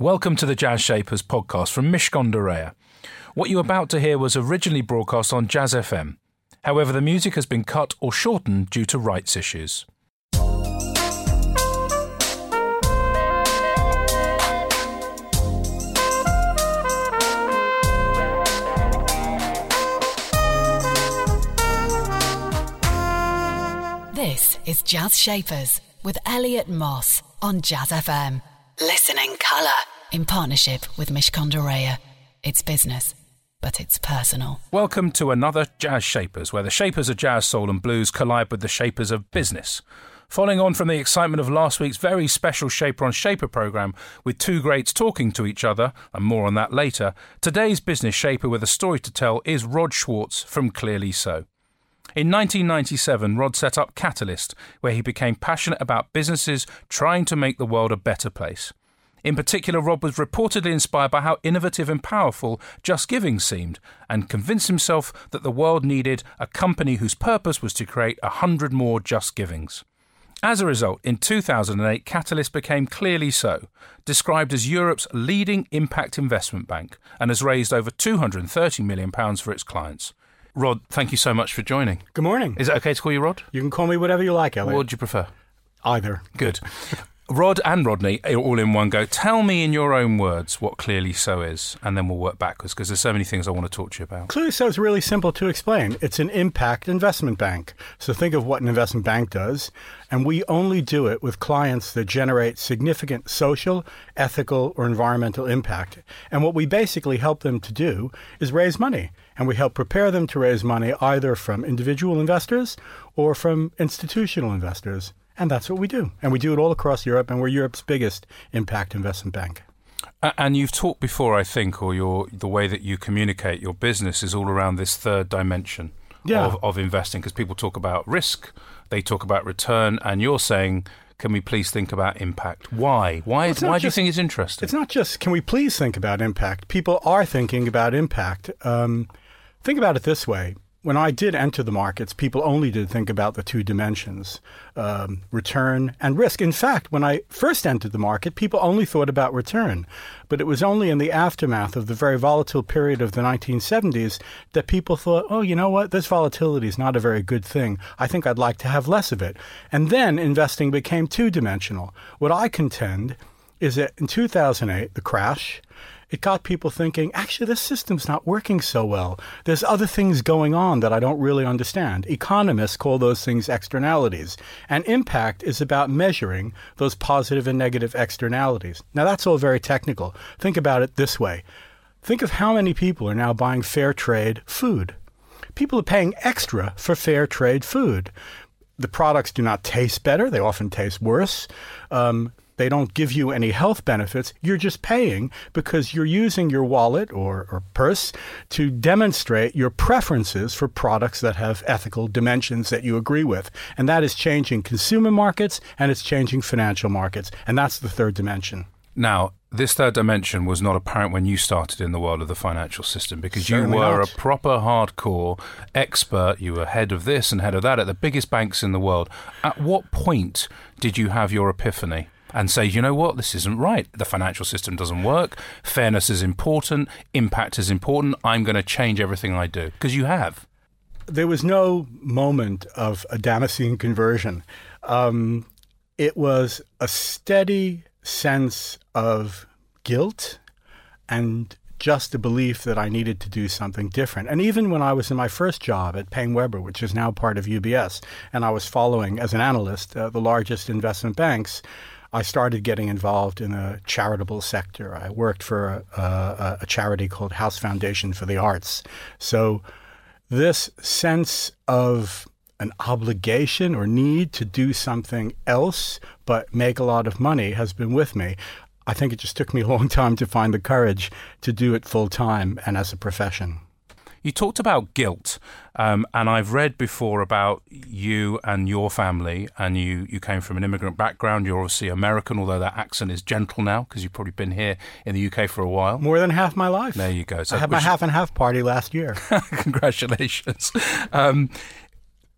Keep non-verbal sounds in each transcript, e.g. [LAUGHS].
Welcome to the Jazz Shapers podcast from Mishcon de Reya. What you're about to hear was originally broadcast on Jazz FM. However, the music has been cut or shortened due to rights issues. This is Jazz Shapers with Elliot Moss on Jazz FM. Listening colour in partnership with Mishcon de Reya. It's business, but it's personal. Welcome to another Jazz Shapers, where the shapers of jazz, soul, and blues collide with the shapers of business. Following on from the excitement of last week's very special Shaper on Shaper programme, with two greats talking to each other, and more on that later, today's business shaper with a story to tell is Rod Schwartz from Clearly So. In 1997, Rod set up Catalyst, where he became passionate about businesses trying to make the world a better place. In particular, Rod was reportedly inspired by how innovative and powerful Just Giving seemed, and convinced himself that the world needed a company whose purpose was to create a hundred more Just Givings. As a result, in 2008, Catalyst became clearly so, described as Europe's leading impact investment bank, and has raised over £230 million for its clients. Rod, thank you so much for joining. Good morning. Is it okay to call you Rod? You can call me whatever you like, Elliot. What would you prefer? Either. Good. Rod and Rodney, all in one go. Tell me in your own words what Clearly So is, and then we'll work backwards because there's so many things I want to talk to you about. Clearly So is really simple to explain. It's an impact investment bank. So think of what an investment bank does, and we only do it with clients that generate significant social, ethical, or environmental impact. And what we basically help them to do is raise money. And we help prepare them to raise money either from individual investors or from institutional investors. And that's what we do. And we do it all across Europe, and we're Europe's biggest impact investment bank. And you've talked before, I think, or your the way that you communicate your business is all around this third dimension Yeah. of, of investing. Because people talk about risk, they talk about return, and you're saying, can we please think about impact? Why? Why? not why do you think it's interesting? It's not just can we please think about impact. People are thinking about impact. Um, think about it this way. When I did enter the markets, people only did think about the two dimensions um, return and risk. In fact, when I first entered the market, people only thought about return. But it was only in the aftermath of the very volatile period of the 1970s that people thought, oh, you know what? This volatility is not a very good thing. I think I'd like to have less of it. And then investing became two dimensional. What I contend is that in 2008, the crash, it got people thinking, actually, this system's not working so well. There's other things going on that I don't really understand. Economists call those things externalities. And impact is about measuring those positive and negative externalities. Now, that's all very technical. Think about it this way think of how many people are now buying fair trade food. People are paying extra for fair trade food. The products do not taste better, they often taste worse. Um, they don't give you any health benefits. You're just paying because you're using your wallet or, or purse to demonstrate your preferences for products that have ethical dimensions that you agree with. And that is changing consumer markets and it's changing financial markets. And that's the third dimension. Now, this third dimension was not apparent when you started in the world of the financial system because you were not. a proper hardcore expert. You were head of this and head of that at the biggest banks in the world. At what point did you have your epiphany? And say, you know what, this isn't right. The financial system doesn't work. Fairness is important. Impact is important. I'm going to change everything I do. Because you have. there was no moment of a Damascene conversion. Um, it was a steady sense of guilt and just a belief that I needed to do something different. And even when I was in my first job at PaineWebber, which is now part of UBS, and I was following as an analyst uh, the largest investment banks, I started getting involved in a charitable sector. I worked for a, a, a charity called House Foundation for the Arts. So this sense of an obligation or need to do something else but make a lot of money has been with me. I think it just took me a long time to find the courage to do it full time and as a profession. You talked about guilt, um, and I've read before about you and your family, and you, you came from an immigrant background. You're obviously American, although that accent is gentle now because you've probably been here in the UK for a while. More than half my life. There you go. So I had my which- half and half party last year. [LAUGHS] Congratulations. Um,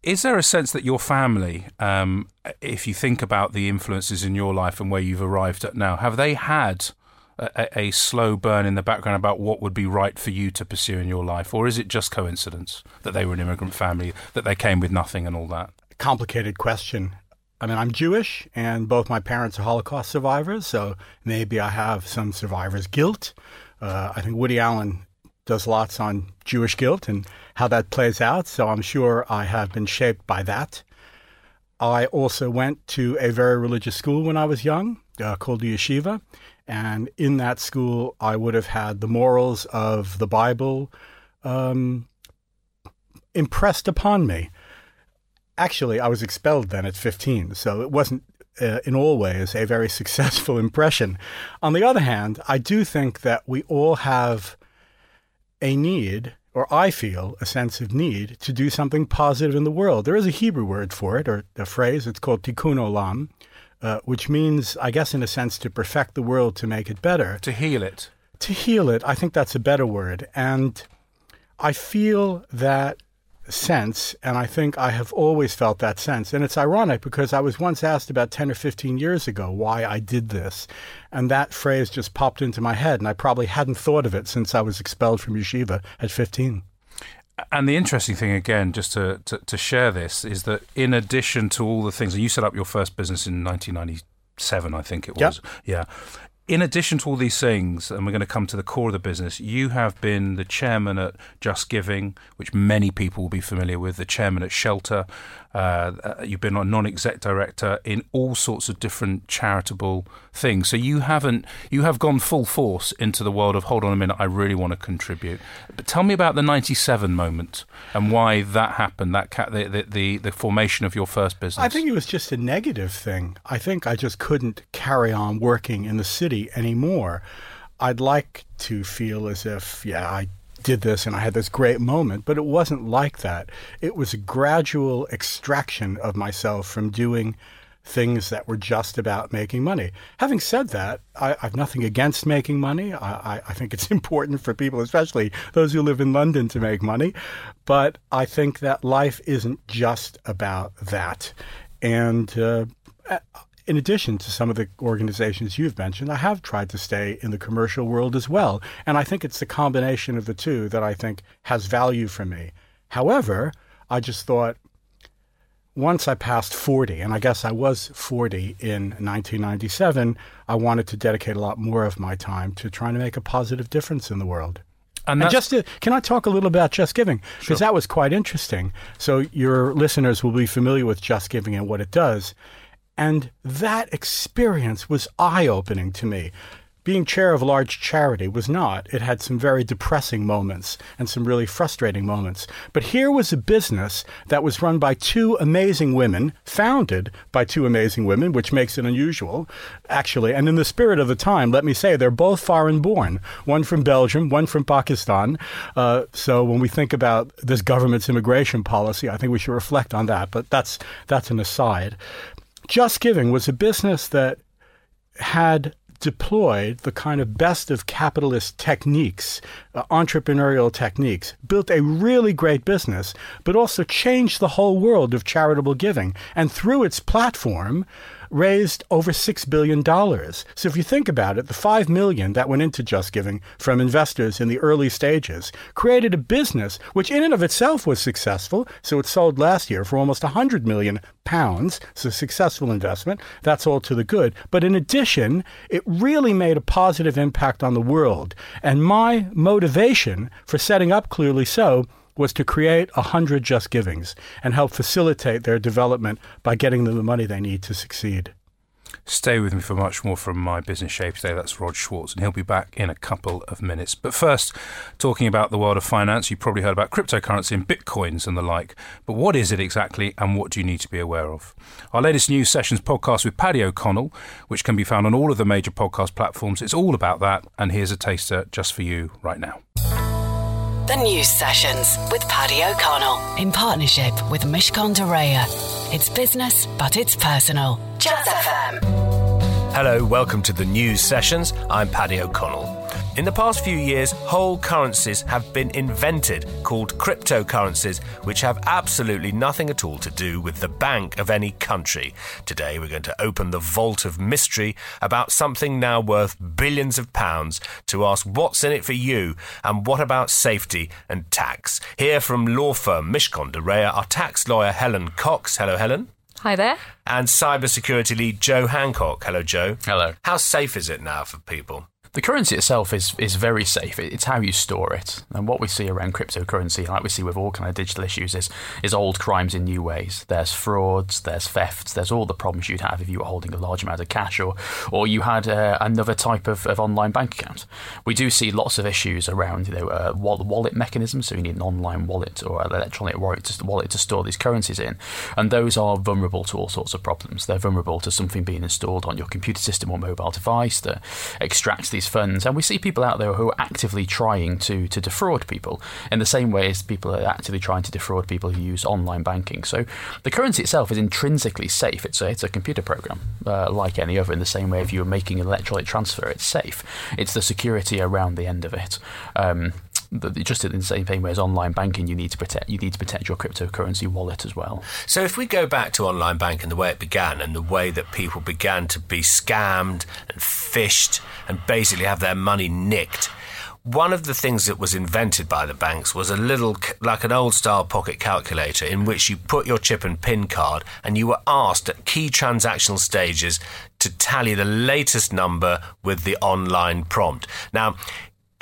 is there a sense that your family, um, if you think about the influences in your life and where you've arrived at now, have they had a, a, slow burn in the background about what would be right for you to pursue in your life? Or is it just coincidence that they were an immigrant family, that they came with nothing and all that? Complicated question. I mean, I'm Jewish, and both my parents are Holocaust survivors, so maybe I have some survivor's guilt. Uh, I think Woody Allen does lots on Jewish guilt and how that plays out, so I'm sure I have been shaped by that. I also went to a very religious school when I was young uh, called the Yeshiva, and in that school, I would have had the morals of the Bible um, impressed upon me actually, I was expelled then at 15, so it wasn't uh, in all ways a very [LAUGHS] successful impression. On the other hand, I do think that we all have a need, or I feel a sense of need, to do something positive in the world. There is a Hebrew word for it, or a phrase, it's called tikkun olam, uh, which means, I guess, in a sense, to perfect the world, to make it better. To heal it. To heal it, I think that's a better word. And I feel that sense, and I think I have always felt that sense. And it's ironic because I was once asked about 10 or 15 years ago why I did this. And that phrase just popped into my head, and I probably hadn't thought of it since I was expelled from yeshiva at 15. And the interesting thing, again, just to, to, to share this, is that in addition to all the things, and you set up your first business in 1997, I think it was. Yep. Yeah in addition to all these things, and we're going to come to the core of the business, you have been the chairman at Just Giving, which many people will be familiar with, the chairman at Shelter. Uh, uh you've been a non exec director in all sorts of different charitable things. So you haven't, you have gone full force into the world of hold on a minute, I really want to contribute. But tell me about the 97 moment and why that happened, that ca- the, the, the, the formation of your first business. I think it was just a negative thing. I think I just couldn't carry on working in the city anymore. I'd like to feel as if, yeah, I did this and I had this great moment, but it wasn't like that. It was a gradual extraction of myself from doing things that were just about making money. Having said that, I, have nothing against making money. I, I, I, think it's [LAUGHS] important for people, especially those who live in London, to make money. But I think that life isn't just about that. And uh, in addition to some of the organizations you've mentioned, I have tried to stay in the commercial world as well. And I think it's the combination of the two that I think has value for me. However, I just thought once I passed 40, and I guess I was 40 in 1997, I wanted to dedicate a lot more of my time to trying to make a positive difference in the world. And, and just to, can I talk a little about Just Giving? Because sure. that was quite interesting. So your listeners will be familiar with Just Giving and what it does. And that experience was eye opening to me. Being chair of a large charity was not. It had some very depressing moments and some really frustrating moments. But here was a business that was run by two amazing women, founded by two amazing women, which makes it unusual, actually. And in the spirit of the time, let me say they're both foreign born one from Belgium, one from Pakistan. Uh, so when we think about this government's immigration policy, I think we should reflect on that. But that's, that's an aside. Just Giving was a business that had deployed the kind of best of capitalist techniques, uh, entrepreneurial techniques, built a really great business, but also changed the whole world of charitable giving. And through its platform, raised over $6 billion. So if you think about it, the 5 million that went into Just Giving from investors in the early stages created a business which in and of itself was successful. So it sold last year for almost 100 million pounds. A successful investment. That's all to the good. But in addition, it really made a positive impact on the world. And my motivation for setting up Clearly So was to create a hundred Just Givings and help facilitate their development by getting them the money they need to succeed. Stay with me for much more from my business shape today. That's Rod Schwartz, and he'll be back in a couple of minutes. But first, talking about the world of finance, you probably heard about cryptocurrency and bitcoins and the like. But what is it exactly, and what do you need to be aware of? Our latest news sessions podcast with Paddy O'Connell, which can be found on all of the major podcast platforms, it's all about that. And here's a taster just for you right now. The News Sessions with Paddy O'Connell in partnership with Mishcon de Reya. It's business, but it's personal. Jazz FM. Hello, welcome to the news sessions. I'm Paddy O'Connell. In the past few years, whole currencies have been invented called cryptocurrencies, which have absolutely nothing at all to do with the bank of any country. Today, we're going to open the vault of mystery about something now worth billions of pounds to ask what's in it for you and what about safety and tax. Here from law firm Mishcon de Reya, our tax lawyer Helen Cox. Hello, Helen. Hi there. And cybersecurity lead Joe Hancock. Hello, Joe. Hello. How safe is it now for people? The currency itself is, is very safe. It's how you store it. And what we see around cryptocurrency, like we see with all kind of digital issues, is, is old crimes in new ways. There's frauds, there's thefts, there's all the problems you'd have if you were holding a large amount of cash or, or you had uh, another type of, of online bank account. We do see lots of issues around you know, uh, wallet mechanisms, so you need an online wallet or an electronic wallet to, wallet to store these currencies in. And those are vulnerable to all sorts of problems. They're vulnerable to something being installed on your computer system or mobile device that extracts these funds. And we see people out there who are actively trying to, to defraud people in the same way as people are actively trying to defraud people who use online banking. So the currency itself is intrinsically safe. It's a, it's a computer program uh, like any other, in the same way if you were making an electronic transfer, it's safe. It's the security around the end of it. Um, just in the same way as online banking, you need to protect you need to protect your cryptocurrency wallet as well. So, if we go back to online banking, the way it began, and the way that people began to be scammed and fished and basically have their money nicked. One of the things that was invented by the banks was a little, like an old style pocket calculator, in which you put your chip and PIN card and you were asked at key transactional stages to tally the latest number with the online prompt. Now,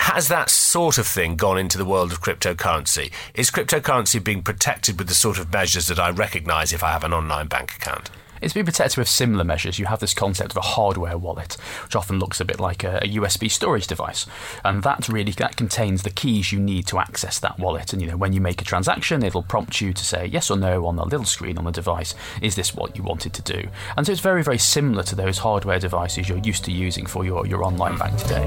has that sort of thing gone into the world of cryptocurrency? Is cryptocurrency being protected with the sort of measures that I recognize if I have an online bank account? It's been protected with similar measures. You have this concept of a hardware wallet, which often looks a bit like a, a, USB storage device, and that really that contains the keys you need to access that wallet. And you know, when you make a transaction, it'll prompt you to say yes or no on the little screen on the device. Is this what you wanted to do? And so it's very, very similar to those hardware devices you're used to using for your, your online bank today.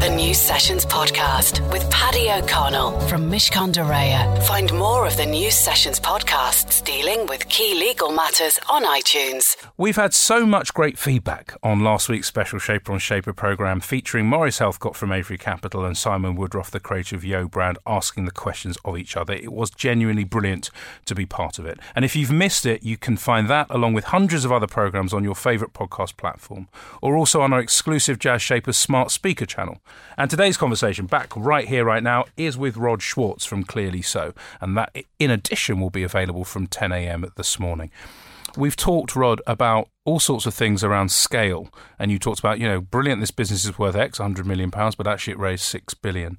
The News Sessions podcast with Paddy O'Connell from Mishcon de Reya. Find more of the News Sessions podcasts dealing with key legal matters on iTunes We've had so much great feedback on last week's special Shaper on Shaper programme featuring Maurice Helfgott from Avery Capital and Simon Woodroffe, the creator of Yo Brand, asking the questions of each other. It was genuinely brilliant to be part of it. And if you've missed it, you can find that along with hundreds of other programmes on your favourite podcast platform or also on our exclusive Jazz Shapers smart speaker channel. And today's conversation, back right here, right now, is with Rod Schwartz from Clearly So. And that, in addition, will be available from 10 a.m. this morning we've talked, Rod, about all sorts of things around scale. And you talked about, you know, brilliant, this business is worth X, 100 million pounds, but actually it raised 6 billion.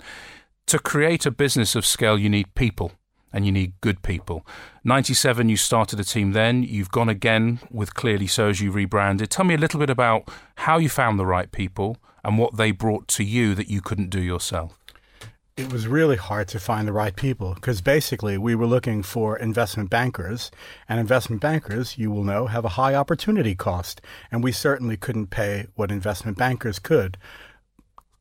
To create a business of scale, you need people and you need good people. 97, you started a team then. You've gone again with Clearly So as you rebranded. Tell me a little bit about how you found the right people and what they brought to you that you couldn't do yourself it was really hard to find the right people because basically we were looking for investment bankers, and investment bankers, you will know, have a high opportunity cost, and we certainly couldn't pay what investment bankers could.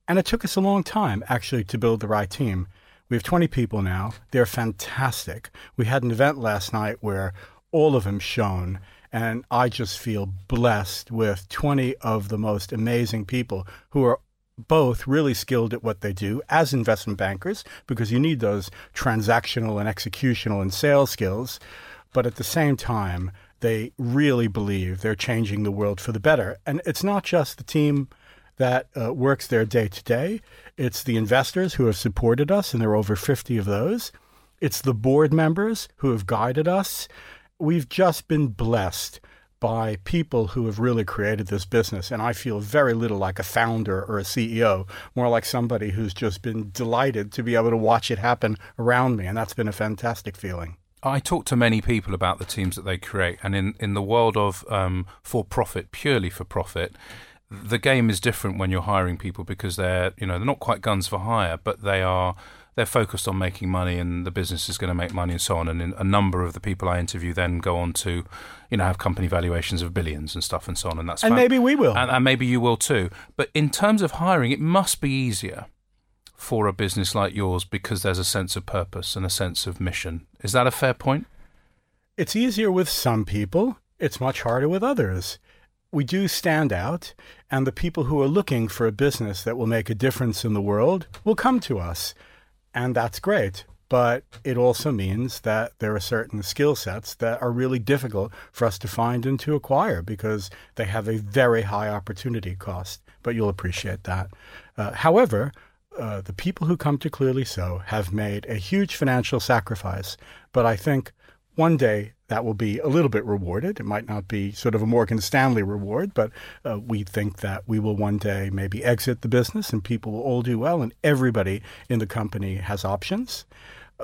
And it took us a long time actually to build the right team. We have 20 people now. They're fantastic. We had an event last night where all of them shone. And I just feel blessed with 20 of the most amazing people who are both really skilled at what they do as investment bankers because you need those transactional and executional and sales skills. But at the same time, they really believe they're changing the world for the better. And it's not just the team that uh, works there day to day, it's the investors who have supported us, and there are over 50 of those. It's the board members who have guided us. We've just been blessed by people who have really created this business. And I feel very little like a founder or a CEO, more like somebody who's just been delighted to be able to watch it happen around me. And that's been a fantastic feeling. I talk to many people about the teams that they create, and in, in the world of um, for profit, purely for profit, the game is different when you're hiring people because they're you know they're not quite guns for hire, but they are they're focused on making money and the business is going to make money and so on. And a number of the people I interview then go on to, you know, have company valuations of billions and stuff and so on. And that's and maybe we will, and, and maybe you will too. But in terms of hiring, it must be easier for a business like yours because there's a sense of purpose and a sense of mission. Is that a fair point? It's easier with some people. It's much harder with others. we do stand out, and the people who are looking for a business that will make a difference in the world will come to us. And that's great. But it also means that there are certain skill sets that are really difficult for us to find and to acquire because they have a very high opportunity cost. But you'll appreciate that. Uh, however, uh, the people who come to Clearly So have made a huge financial sacrifice. But I think one day that will be a little bit rewarded. It might not be sort of a Morgan Stanley reward, but uh, we think that we will one day maybe exit the business and people will all do well and everybody in the company has options.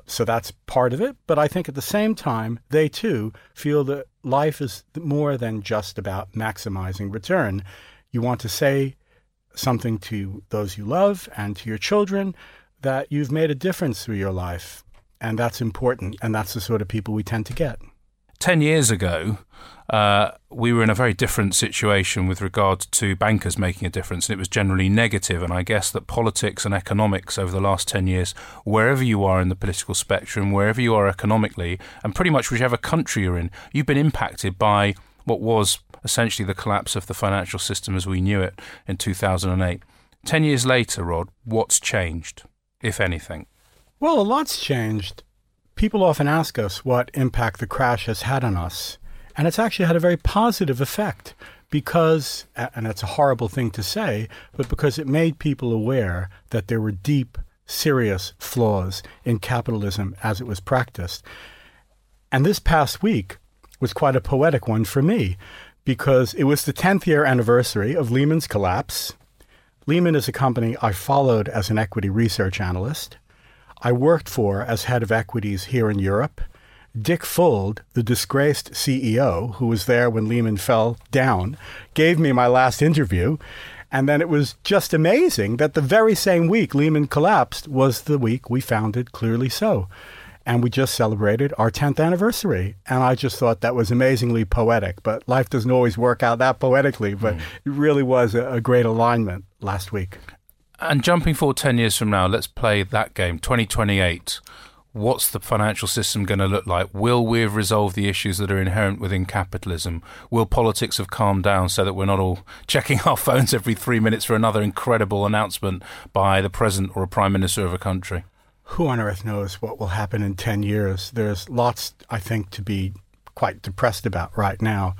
So that's part of it. But I think at the same time, they too feel that life is more than just about maximizing return. You want to say something to those you love and to your children that you've made a difference through your life and that's important, and that's the sort of people we tend to get. 10 years ago, uh, we were in a very different situation with regard to bankers making a difference, and it was generally negative. And I guess that politics and economics over the last 10 years, wherever you are in the political spectrum, wherever you are economically, and pretty much whichever country you're in, you've been impacted by what was essentially the collapse of the financial system as we knew it in 2008. 10 years later, Rod, what's changed, if anything? Well, a lot's changed. People often ask us what impact the crash has had on us. And it's actually had a very positive effect because, and it's a horrible thing to say, but because it made people aware that there were deep, serious flaws in capitalism as it was practiced. And this past week was quite a poetic one for me because it was the 10th year anniversary of Lehman's collapse. Lehman is a company I followed as an equity research analyst. I worked for as head of equities here in Europe. Dick Fuld, the disgraced CEO who was there when Lehman fell down, gave me my last interview. And then it was just amazing that the very same week Lehman collapsed was the week we founded Clearly So. And we just celebrated our 10th anniversary. And I just thought that was amazingly poetic. But life doesn't always work out that poetically. But mm. it really was a, a great alignment last week. And jumping forward 10 years from now, let's play that game 2028. What's the financial system going to look like? Will we have resolved the issues that are inherent within capitalism? Will politics have calmed down so that we're not all [LAUGHS] checking our phones every three minutes for another incredible announcement by the president or a prime minister of a country? Who on earth knows what will happen in 10 years? There's lots, I think, to be quite depressed about right now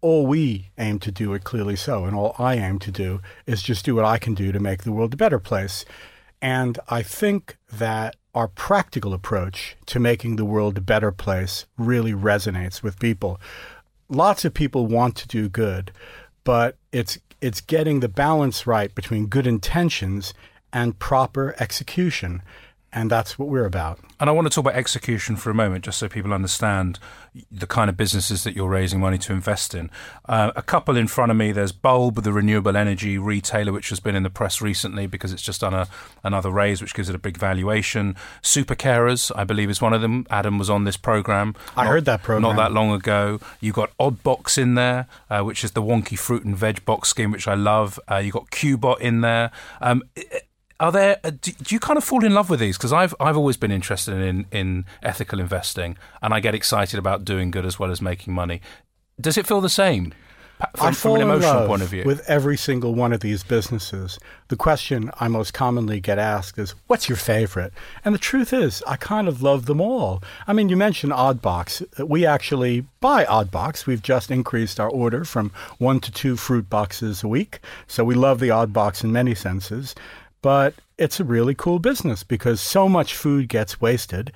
all we aim to do it clearly so, and all I aim to do is just do what I can do to make the world a better place. And I think that our practical approach to making the world a better place really resonates with people. Lots of people want to do good, but it's it's getting the balance right between good intentions and proper execution. And that's what we're about. And I want to talk about execution for a moment, just so people understand the kind of businesses that you're raising money to invest in. Uh, a couple in front of me. There's Bulb, the renewable energy retailer, which has been in the press recently because it's just done a, another raise, which gives it a big valuation. Super Carers, I believe, is one of them. Adam was on this program. I not, heard that program not that long ago. You got Oddbox in there, uh, which is the wonky fruit and veg box scheme, which I love. Uh, you got Qbot in there. Um, are there? Uh, do, do, you kind of fall in love with these? Because I've I've always been interested in in ethical investing, and I get excited about doing good as well as making money. Does it feel the same? From, I fall from an emotional point of view. With every single one of these businesses, the question I most commonly get asked is, "What's your favorite?" And the truth is, I kind of love them all. I mean, you mentioned Oddbox. We actually buy Oddbox. We've just increased our order from one to two fruit boxes a week, so we love the Oddbox in many senses but it's a really cool business because so much food gets wasted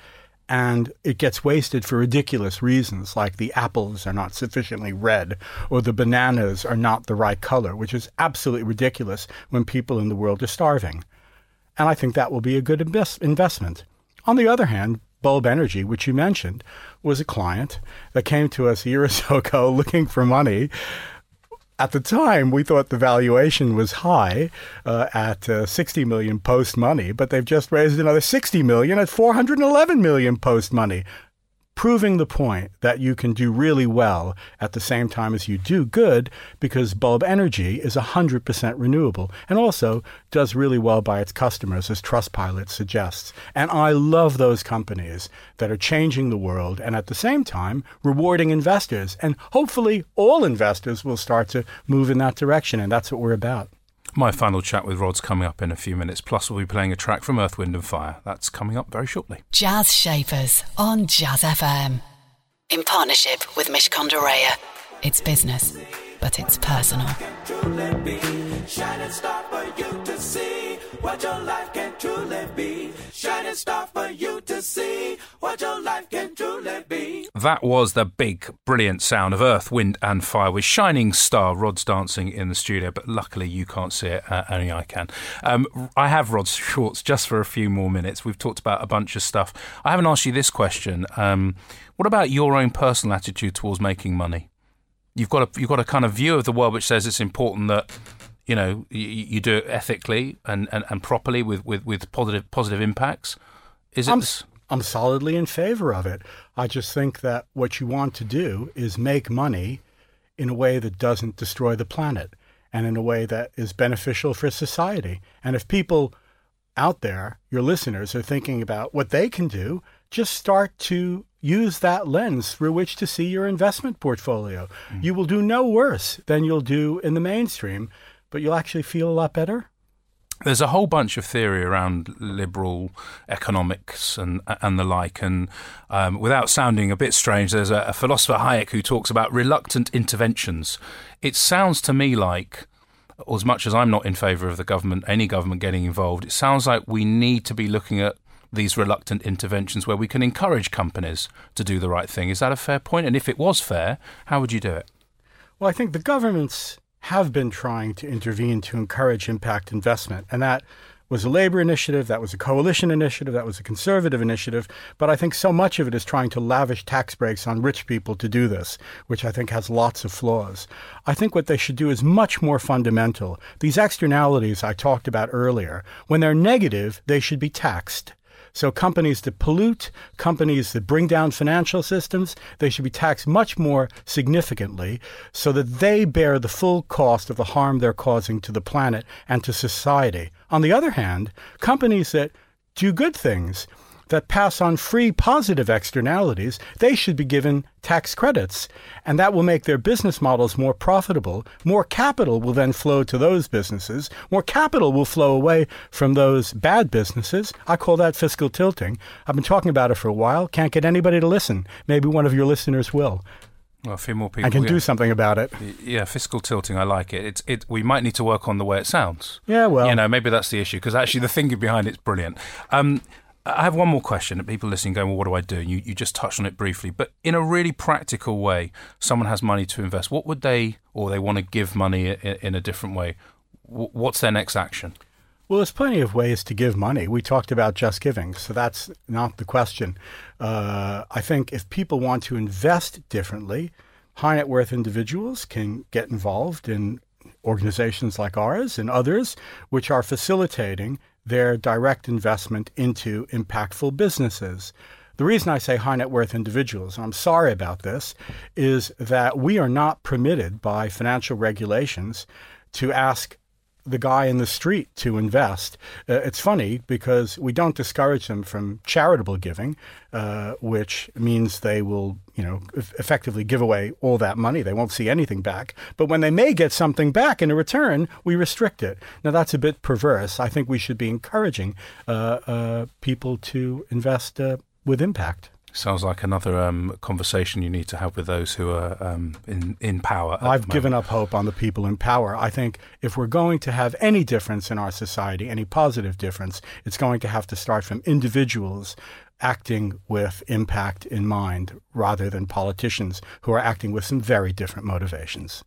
and it gets wasted for ridiculous reasons like the apples are not sufficiently red or the bananas are not the right color which is absolutely ridiculous when people in the world are starving. And i think that will be a good invest- investment. On the other hand bulb energy which you mentioned was a client that came to us a year or so ago [LAUGHS] looking for money at the time, we thought the valuation was high uh, at uh, 60 million post money, but they've just raised another 60 million at 411 million post money. Proving the point that you can do really well at the same time as you do good because bulb energy is 100% renewable and also does really well by its customers, as Trustpilot suggests. And I love those companies that are changing the world and at the same time rewarding investors. And hopefully, all investors will start to move in that direction. And that's what we're about. My final chat with Rod's coming up in a few minutes. Plus, we'll be playing a track from Earth, Wind and Fire. That's coming up very shortly. Jazz Shapers on Jazz FM. In partnership with Mishcon de Reya. It's business, but it's personal. Shining star for you to see what your life can truly be. That was the big, brilliant sound of Earth, Wind, and Fire with Shining Star. Rod's dancing in the studio, but luckily you can't see it. Uh, only I can. Um, I have Rod's [LAUGHS] shorts just for a few more minutes. We've talked about a bunch of stuff. I haven't asked you this question. Um, what about your own personal attitude towards making money? You've got a you've got a kind of view of the world which says it's important that you know you, you do it ethically and, and, and properly with, with, with positive positive impacts. Is it? I'm, I'm solidly in favor of it. I just think that what you want to do is make money in a way that doesn't destroy the planet and in a way that is beneficial for society. And if people out there, your listeners, are thinking about what they can do, just start to use that lens through which to see your investment portfolio. Mm. You will do no worse than you'll do in the mainstream but you'll actually feel a lot better. There's a whole bunch of theory around liberal economics and and the like, and um, without sounding a bit strange, there's a, a philosopher Hayek who talks about reluctant interventions. It sounds to me like as much as I'm not in favour of the government, any government getting involved, it sounds like we need to be looking at these reluctant interventions where we can encourage companies to do the right thing. Is that a fair point? And if it was fair, how would you do it? Well, I think the government's have been trying to intervene to encourage impact investment. And that was a labor initiative, that was a coalition initiative, that was a conservative initiative. But I think so much of it is trying to lavish tax breaks on rich people to do this, which I think has lots of flaws. I think what they should do is much more fundamental. These externalities I talked about earlier, when they're negative, they should be taxed. So companies that pollute, companies that bring down financial systems, they should be taxed much more significantly so that they bear the full cost of the harm they're causing to the planet and to society. On the other hand, companies that do good things, that pass on free positive externalities, they should be given tax credits. And that will make their business models more profitable. More capital will then flow to those businesses. More capital will flow away from those bad businesses. I call that fiscal tilting. I've been talking about it for a while. Can't get anybody to listen. Maybe one of your listeners will. Well, a few more people. I can yeah. do something about it. Yeah, fiscal tilting. I like it. It's it. We might need to work on the way it sounds. Yeah, well, you know, maybe that's the issue because actually the thinking behind it's brilliant. Um, I have one more question that people listening going, well, what do I do? You, you just touched on it briefly, but in a really practical way, someone has money to invest. What would they, or they want to give money in, in a different way? What's their next action? Well, there's plenty of ways to give money. We talked about just giving, so that's not the question. Uh, I think if people want to invest differently, high net worth individuals can get involved in organizations like ours and others, which are facilitating their direct investment into impactful businesses. The reason I say high net worth individuals, I'm sorry about this, is that we are not permitted by financial regulations to ask the guy in the street to invest. Uh, it's funny because we don't discourage them from charitable giving, uh, which means they will, you know, effectively give away all that money. They won't see anything back. But when they may get something back in a return, we restrict it. Now that's a bit perverse. I think we should be encouraging uh, uh people to invest uh, with impact. Sounds like another um, conversation you need to have with those who are um, in in power. I've given up hope on the people in power. I think if we're going to have any difference in our society, any positive difference, it's going to have to start from individuals acting with impact in mind rather than politicians who are acting with some very different motivations.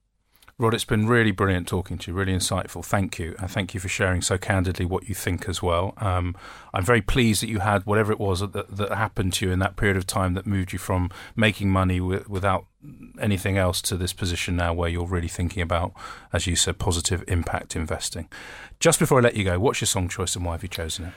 Rod, it's been really brilliant talking to you, really insightful. Thank you. And thank you for sharing so candidly what you think as well. Um, I'm very pleased that you had whatever it was that, that, happened to you in that period of time that moved you from making money w- without anything else to this position now where you're really thinking about, as you said, positive impact investing. Just before I let you go, what's your song choice and why have you chosen it?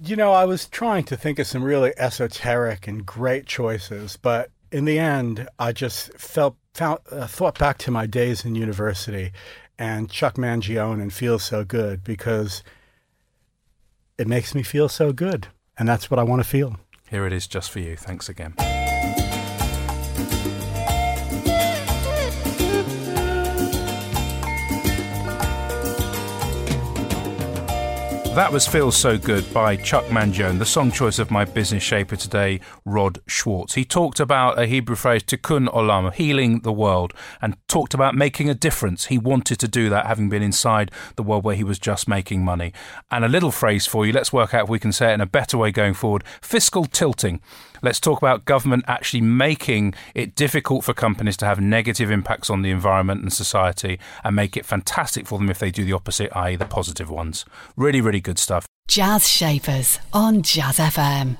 You know, I was trying to think of some really esoteric and great choices, but in the end, I just felt found, uh, thought back to my days in university and Chuck Mangione and Feel So Good because it makes me feel so good. And that's what I want to feel. Here it is just for you. Thanks again. That was Feel So Good by Chuck Mangione, the song choice of my business shaper today, Rod Schwartz. He talked about a Hebrew phrase, tikkun olam, healing the world, and talked about making a difference. He wanted to do that, having been inside the world where he was just making money. And a little phrase for you, let's work out if we can say it in a better way going forward fiscal tilting. Let's talk about government actually making it difficult for companies to have negative impacts on the environment and society and make it fantastic for them if they do the opposite, i.e., the positive ones. Really, really good stuff. Jazz Shapers on Jazz FM.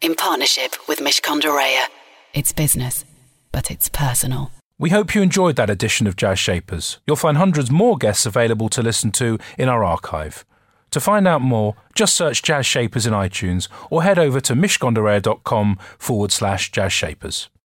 In partnership with Mishcon de Reya. It's business, but it's personal. We hope you enjoyed that edition of Jazz Shapers. You'll find hundreds more guests available to listen to in our archive. To find out more, just search Jazz Shapers in iTunes or head over to mishcondereya.com forward slash jazz shapers.